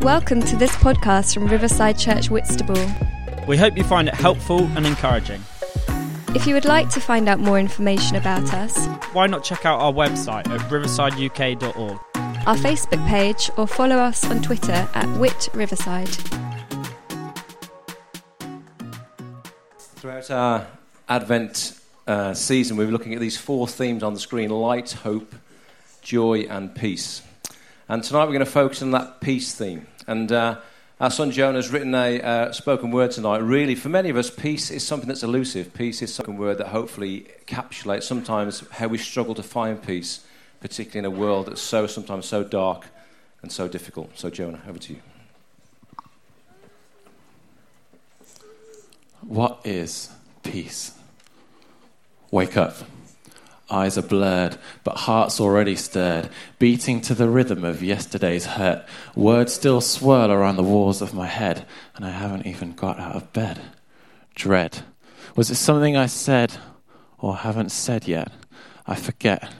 Welcome to this podcast from Riverside Church Whitstable. We hope you find it helpful and encouraging. If you would like to find out more information about us, Why not check out our website at riversideuk.org? our Facebook page, or follow us on Twitter at Whit Riverside. Throughout our Advent uh, season, we've been looking at these four themes on the screen light, hope, joy, and peace. And tonight we're going to focus on that peace theme. And uh, our son Jonah has written a uh, spoken word tonight. Really, for many of us, peace is something that's elusive. Peace is a spoken word that hopefully encapsulates sometimes how we struggle to find peace, particularly in a world that's so sometimes so dark and so difficult. So, Jonah, over to you. What is peace? Wake up. Eyes are blurred, but hearts already stirred, beating to the rhythm of yesterday's hurt. Words still swirl around the walls of my head, and I haven't even got out of bed. Dread. Was it something I said or haven't said yet? I forget.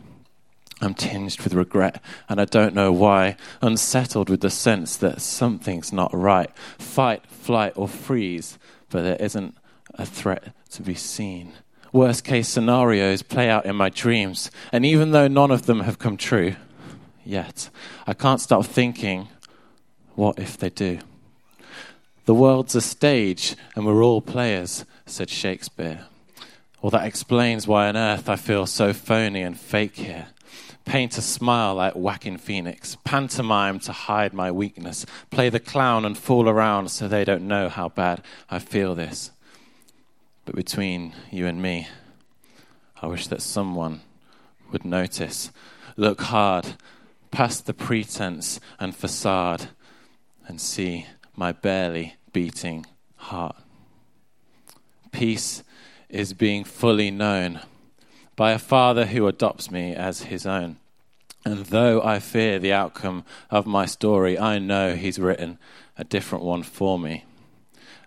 I'm tinged with regret, and I don't know why. Unsettled with the sense that something's not right. Fight, flight, or freeze, but there isn't a threat to be seen. Worst case scenarios play out in my dreams, and even though none of them have come true yet, I can't stop thinking, what if they do? The world's a stage, and we're all players, said Shakespeare. Well, that explains why on earth I feel so phony and fake here. Paint a smile like Joaquin Phoenix, pantomime to hide my weakness, play the clown and fool around so they don't know how bad I feel this. But between you and me, I wish that someone would notice, look hard, past the pretense and facade, and see my barely beating heart. Peace is being fully known by a father who adopts me as his own. And though I fear the outcome of my story, I know he's written a different one for me.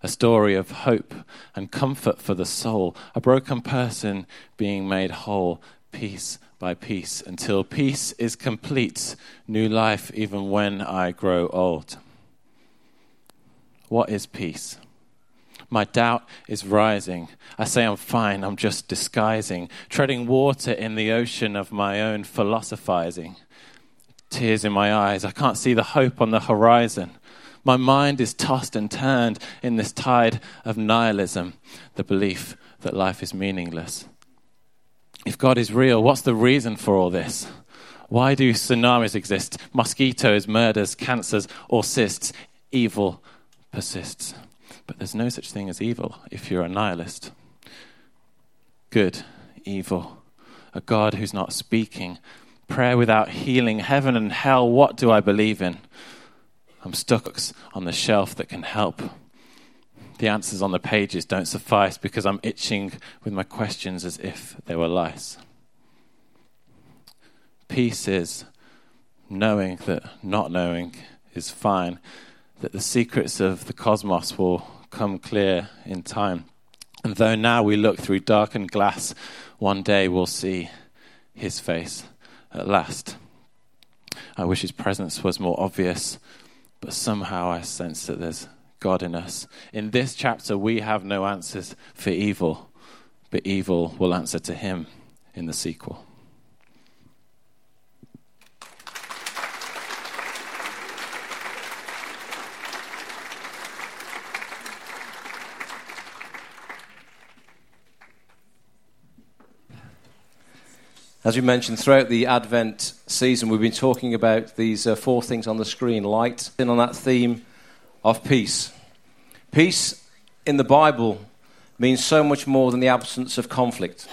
A story of hope and comfort for the soul, a broken person being made whole piece by piece until peace is complete, new life even when I grow old. What is peace? My doubt is rising. I say I'm fine, I'm just disguising, treading water in the ocean of my own philosophizing. Tears in my eyes, I can't see the hope on the horizon. My mind is tossed and turned in this tide of nihilism, the belief that life is meaningless. If God is real, what's the reason for all this? Why do tsunamis exist, mosquitoes, murders, cancers, or cysts? Evil persists. But there's no such thing as evil if you're a nihilist. Good, evil, a God who's not speaking, prayer without healing, heaven and hell, what do I believe in? I'm stuck on the shelf that can help. The answers on the pages don't suffice because I'm itching with my questions as if they were lice. Peace is knowing that not knowing is fine, that the secrets of the cosmos will come clear in time. And though now we look through darkened glass, one day we'll see his face at last. I wish his presence was more obvious, but somehow I sense that there's God in us. In this chapter, we have no answers for evil, but evil will answer to him in the sequel. As we mentioned, throughout the Advent season, we've been talking about these uh, four things on the screen light, and on that theme of peace. Peace in the Bible means so much more than the absence of conflict.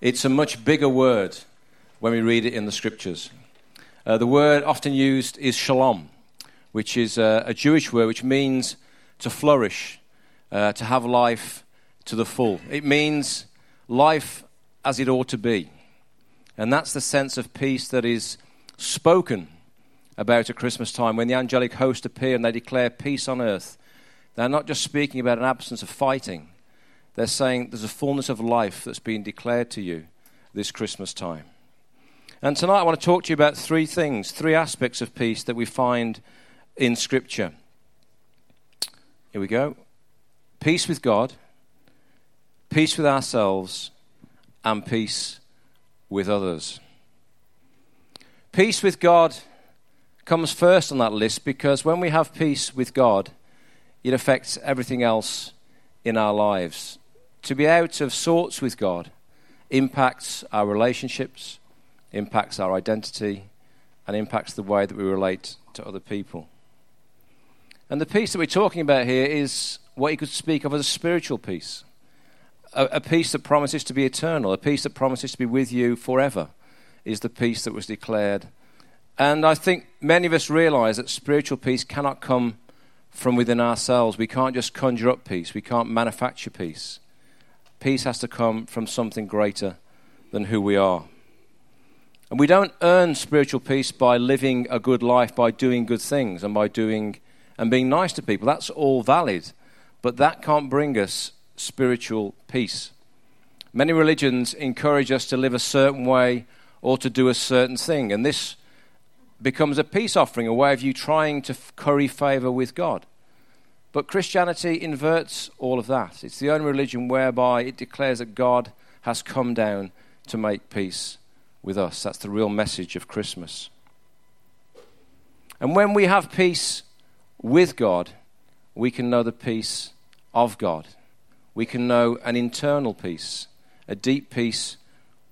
It's a much bigger word when we read it in the scriptures. Uh, the word often used is shalom, which is uh, a Jewish word which means to flourish, uh, to have life to the full. It means life as it ought to be. And that's the sense of peace that is spoken about at Christmas time when the angelic host appear and they declare peace on earth. They're not just speaking about an absence of fighting, they're saying there's a fullness of life that's been declared to you this Christmas time. And tonight I want to talk to you about three things, three aspects of peace that we find in Scripture. Here we go. Peace with God, peace with ourselves, and peace with others. Peace with God comes first on that list because when we have peace with God, it affects everything else in our lives. To be out of sorts with God impacts our relationships, impacts our identity, and impacts the way that we relate to other people. And the peace that we're talking about here is what you could speak of as a spiritual peace. A, a, peace that promises to be eternal, a peace that promises to be with you forever, is the peace that was declared. And I think many of us realize that spiritual peace cannot come from within ourselves. We can't just conjure up peace, we can't manufacture peace. Peace has to come from something greater than who we are. And we don't earn spiritual peace by living a good life, by doing good things, and by doing and being nice to people. That's all valid. But that can't bring us spiritual peace. Many religions encourage us to live a certain way or to do a certain thing. And this becomes a peace offering, a way of you trying to curry favor with God. But Christianity inverts all of that. It's the only religion whereby it declares that God has come down to make peace with us. That's the real message of Christmas. And when we have peace with God, we can know the peace of God. We can know an internal peace, a deep peace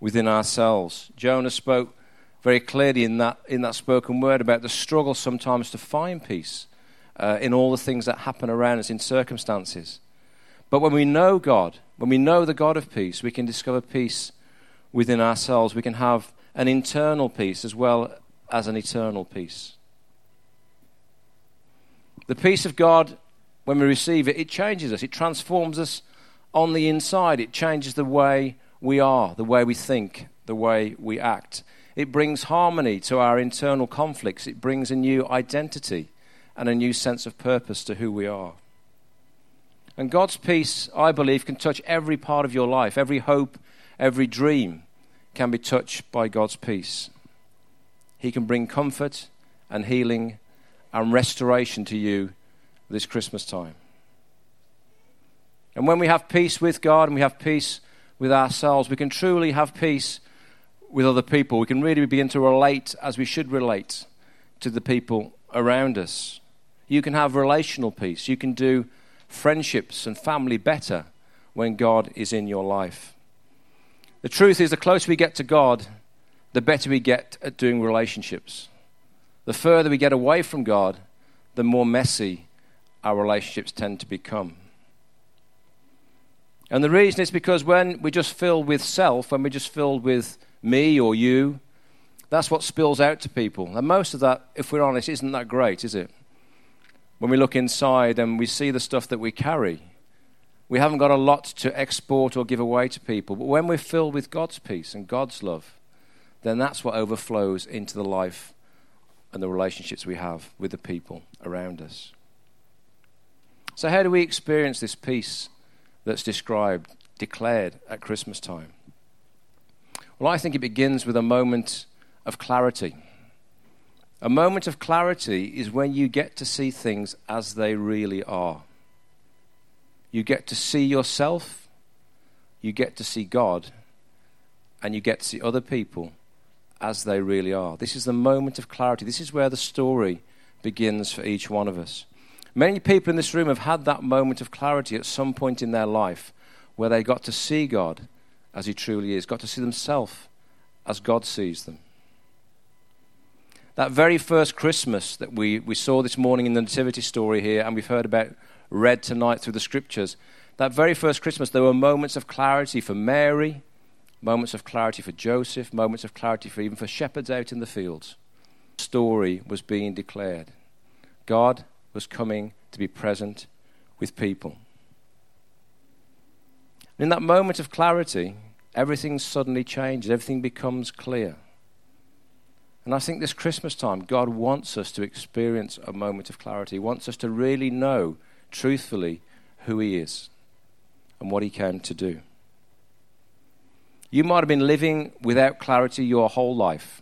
within ourselves. Jonah spoke very clearly in that, in that spoken word about the struggle sometimes to find peace uh, in all the things that happen around us in circumstances. But when we know God, when we know the God of peace, we can discover peace within ourselves. We can have an internal peace as well as an eternal peace. The peace of God, when we receive it, it changes us, it transforms us on the inside, it changes the way we are, the way we think, the way we act. It brings harmony to our internal conflicts, it brings a new identity and a new sense of purpose to who we are. And God's peace, I believe, can touch every part of your life, every hope, every dream can be touched by God's peace. He can bring comfort and healing and restoration to you this Christmas time. And when we have peace with God and we have peace with ourselves, we can truly have peace with other people. We can really begin to relate as we should relate to the people around us. You can have relational peace. You can do friendships and family better when God is in your life. The truth is, the closer we get to God, the better we get at doing relationships. The further we get away from God, the more messy our relationships tend to become. And the reason is because when we're just filled with self, when we're just filled with me or you, that's what spills out to people. And most of that, if we're honest, isn't that great, is it? When we look inside and we see the stuff that we carry, we haven't got a lot to export or give away to people. But when we're filled with God's peace and God's love, then that's what overflows into the life and the relationships we have with the people around us. So, how do we experience this peace that's described, declared at Christmas time? Well, I think it begins with a moment of clarity. A moment of clarity is when you get to see things as they really are. You get to see yourself, you get to see God, and you get to see other people as they really are. This is the moment of clarity. This is where the story begins for each one of us. Many people in this room have had that moment of clarity at some point in their life where they got to see God as He truly is, got to see themselves as God sees them. That very first Christmas that we, we saw this morning in the Nativity story here, and we've heard about read tonight through the scriptures, that very first Christmas, there were moments of clarity for Mary, moments of clarity for Joseph, moments of clarity for even for shepherds out in the fields. Story was being declared. God was coming to be present with people. in that moment of clarity, everything suddenly changes, everything becomes clear. And I think this Christmas time, God wants us to experience a moment of clarity. He wants us to really know truthfully who He is and what He came to do. You might have been living without clarity your whole life,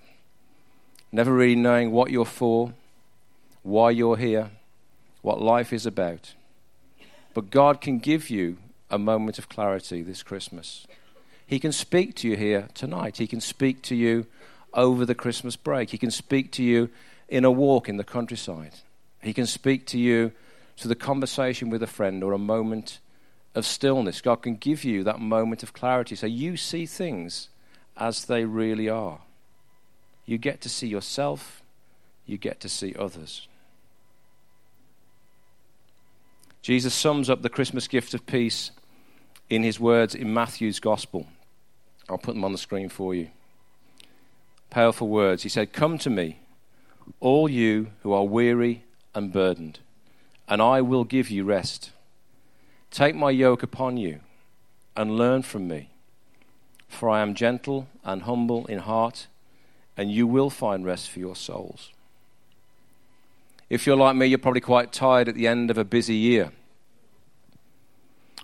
never really knowing what you're for why you're here, what life is about. But God can give you a moment of clarity this Christmas. He can speak to you here tonight. He can speak to you over the Christmas break. He can speak to you in a walk in the countryside. He can speak to you through the conversation with a friend or a moment of stillness. God can give you that moment of clarity so you see things as they really are. You get to see yourself, you get to see others. Jesus sums up the Christmas gift of peace in his words in Matthew's Gospel. I'll put them on the screen for you. Powerful words. He said, Come to me, all you who are weary and burdened, and I will give you rest. Take my yoke upon you and learn from me, for I am gentle and humble in heart, and you will find rest for your souls. If you're like me, you're probably quite tired at the end of a busy year.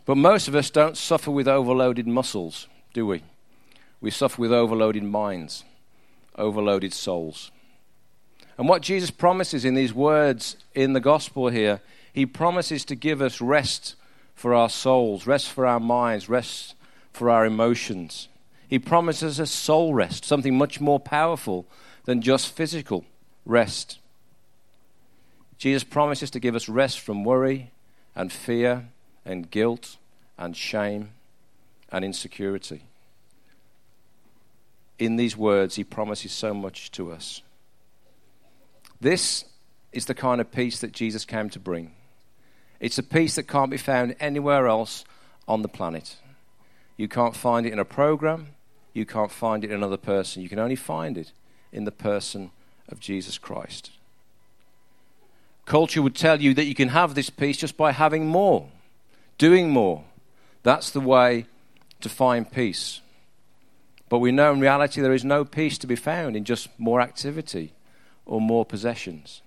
But most of us don't suffer with overloaded muscles, do we? We suffer with overloaded minds, overloaded souls. And what Jesus promises in these words in the gospel here, he promises to give us rest for our souls, rest for our minds, rest for our emotions. He promises us soul rest, something much more powerful than just physical rest. Jesus promises to give us rest from worry and fear and guilt and shame and insecurity. In these words, he promises so much to us. This is the kind of peace that Jesus came to bring. It's a peace that can't be found anywhere else on the planet. You can't find it in a program, you can't find it in another person. You can only find it in the person of Jesus Christ. Culture would tell you that you can have this peace just by having more, doing more. That's the way to find peace. But we know in reality there is no peace to be found in just more activity or more possessions.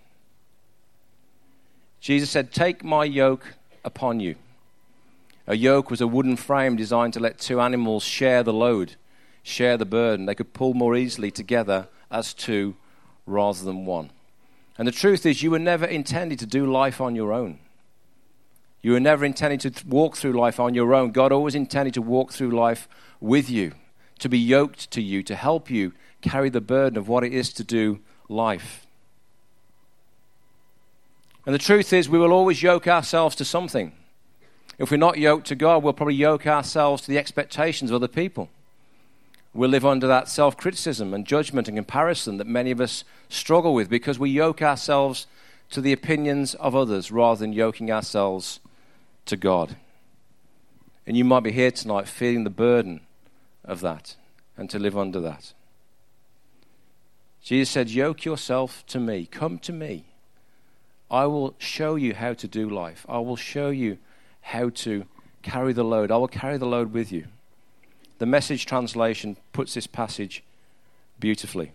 Jesus said, Take my yoke upon you. A yoke was a wooden frame designed to let two animals share the load, share the burden. They could pull more easily together as two rather than one. And the truth is, you were never intended to do life on your own. You were never intended to walk through life on your own. God always intended to walk through life with you, to be yoked to you, to help you carry the burden of what it is to do life. And the truth is, we will always yoke ourselves to something. If we're not yoked to God, we'll probably yoke ourselves to the expectations of other people. We'll live under that self criticism and judgment and comparison that many of us struggle with because we yoke ourselves to the opinions of others rather than yoking ourselves to God. And you might be here tonight feeling the burden of that and to live under that. Jesus said, Yoke yourself to me. Come to me. I will show you how to do life. I will show you how to carry the load. I will carry the load with you. The message translation puts this passage beautifully.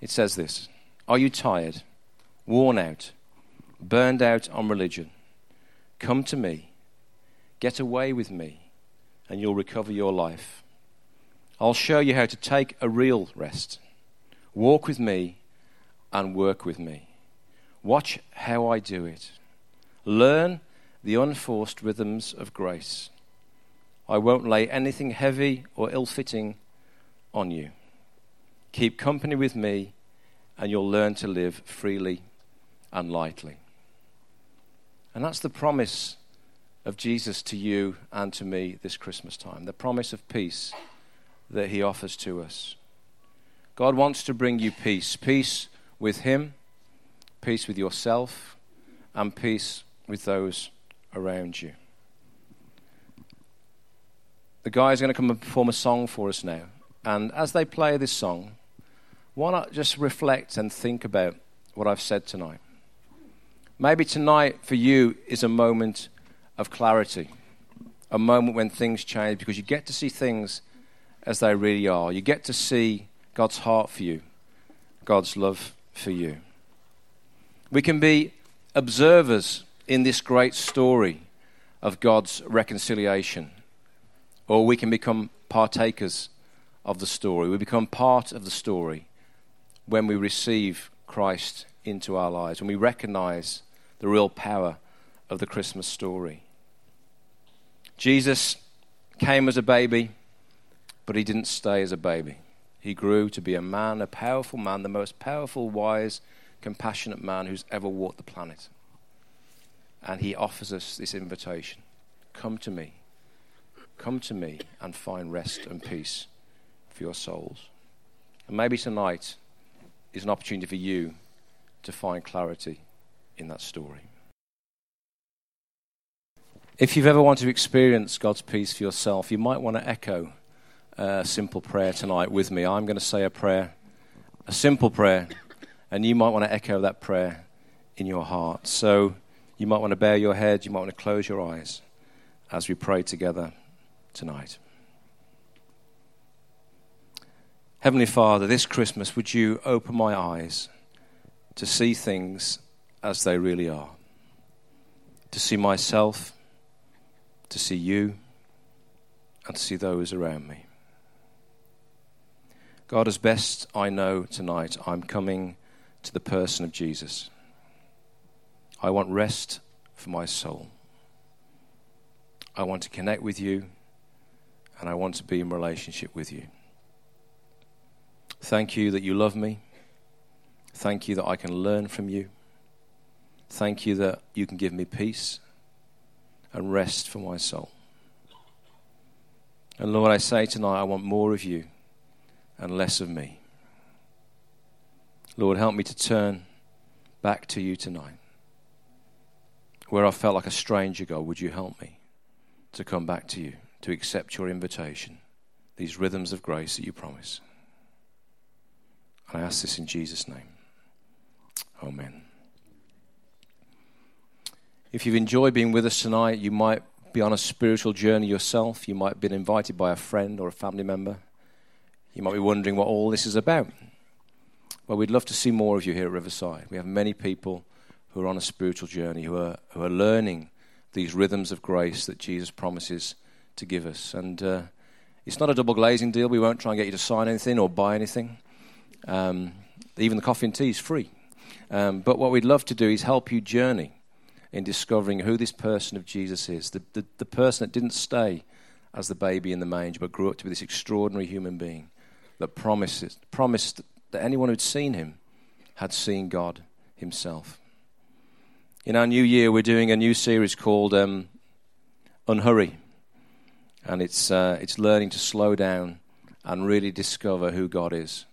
It says this Are you tired, worn out, burned out on religion? Come to me, get away with me, and you'll recover your life. I'll show you how to take a real rest. Walk with me and work with me. Watch how I do it. Learn the unforced rhythms of grace. I won't lay anything heavy or ill fitting on you. Keep company with me, and you'll learn to live freely and lightly. And that's the promise of Jesus to you and to me this Christmas time the promise of peace that he offers to us. God wants to bring you peace peace with Him, peace with yourself, and peace with those around you. The guys are going to come and perform a song for us now. And as they play this song, why not just reflect and think about what I've said tonight? Maybe tonight for you is a moment of clarity, a moment when things change because you get to see things as they really are. You get to see God's heart for you, God's love for you. We can be observers in this great story of God's reconciliation or we can become partakers of the story. We become part of the story when we receive Christ into our lives, when we recognize the real power of the Christmas story. Jesus came as a baby, but he didn't stay as a baby. He grew to be a man, a powerful man, the most powerful, wise, compassionate man who's ever walked the planet. And he offers us this invitation Come to me. Come to me and find rest and peace for your souls. And maybe tonight is an opportunity for you to find clarity in that story. If you've ever wanted to experience God's peace for yourself, you might want to echo a simple prayer tonight with me. I'm going to say a prayer, a simple prayer, and you might want to echo that prayer in your heart. So you might want to bare your head, you might want to close your eyes as we pray together tonight. Heavenly Father, this Christmas, would you open my eyes to see things as they really are? To see myself, to see you, and to see those around me. God, as best I know tonight, I'm coming to the person of Jesus. I want rest for my soul. I want to connect with you, and I want to be in relationship with you. Thank you that you love me. Thank you that I can learn from you. Thank you that you can give me peace and rest for my soul. And Lord, I say tonight, I want more of you and less of me. Lord, help me to turn back to you tonight. Where I felt like a stranger, God, would you help me to come back to you, to accept your invitation, these rhythms of grace that you promise? And I ask this in Jesus' name. Amen. If you've enjoyed being with us tonight, you might be on a spiritual journey yourself. You might have been invited by a friend or a family member. You might be wondering what all this is about. Well, we'd love to see more of you here at Riverside. We have many people who are on a spiritual journey, who are, who are learning these rhythms of grace that Jesus promises to give us. And uh, it's not a double glazing deal. We won't try and get you to sign anything or buy anything. Um, even the coffee and tea is free. Um, but what we'd love to do is help you journey in discovering who this person of Jesus is the, the, the person that didn't stay as the baby in the manger, but grew up to be this extraordinary human being that promises, promised that anyone who'd seen him had seen God himself. In our new year, we're doing a new series called um, Unhurry. And it's, uh, it's learning to slow down and really discover who God is.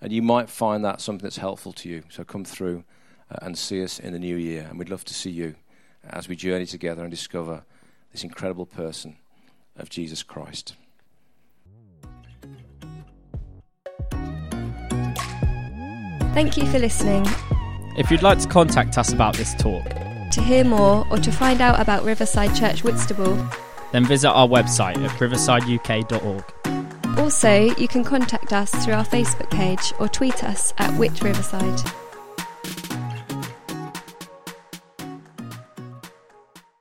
And you might find that something that's helpful to you. So come through uh, and see us in the new year. And we'd love to see you as we journey together and discover this incredible person of Jesus Christ. Thank you for listening. If you'd like to contact us about this talk, To hear more or to find out about Riverside Church Whitstable, then visit our website at riversideuk.org. also you can contact us through our Facebook page or tweet us at Whit Riverside.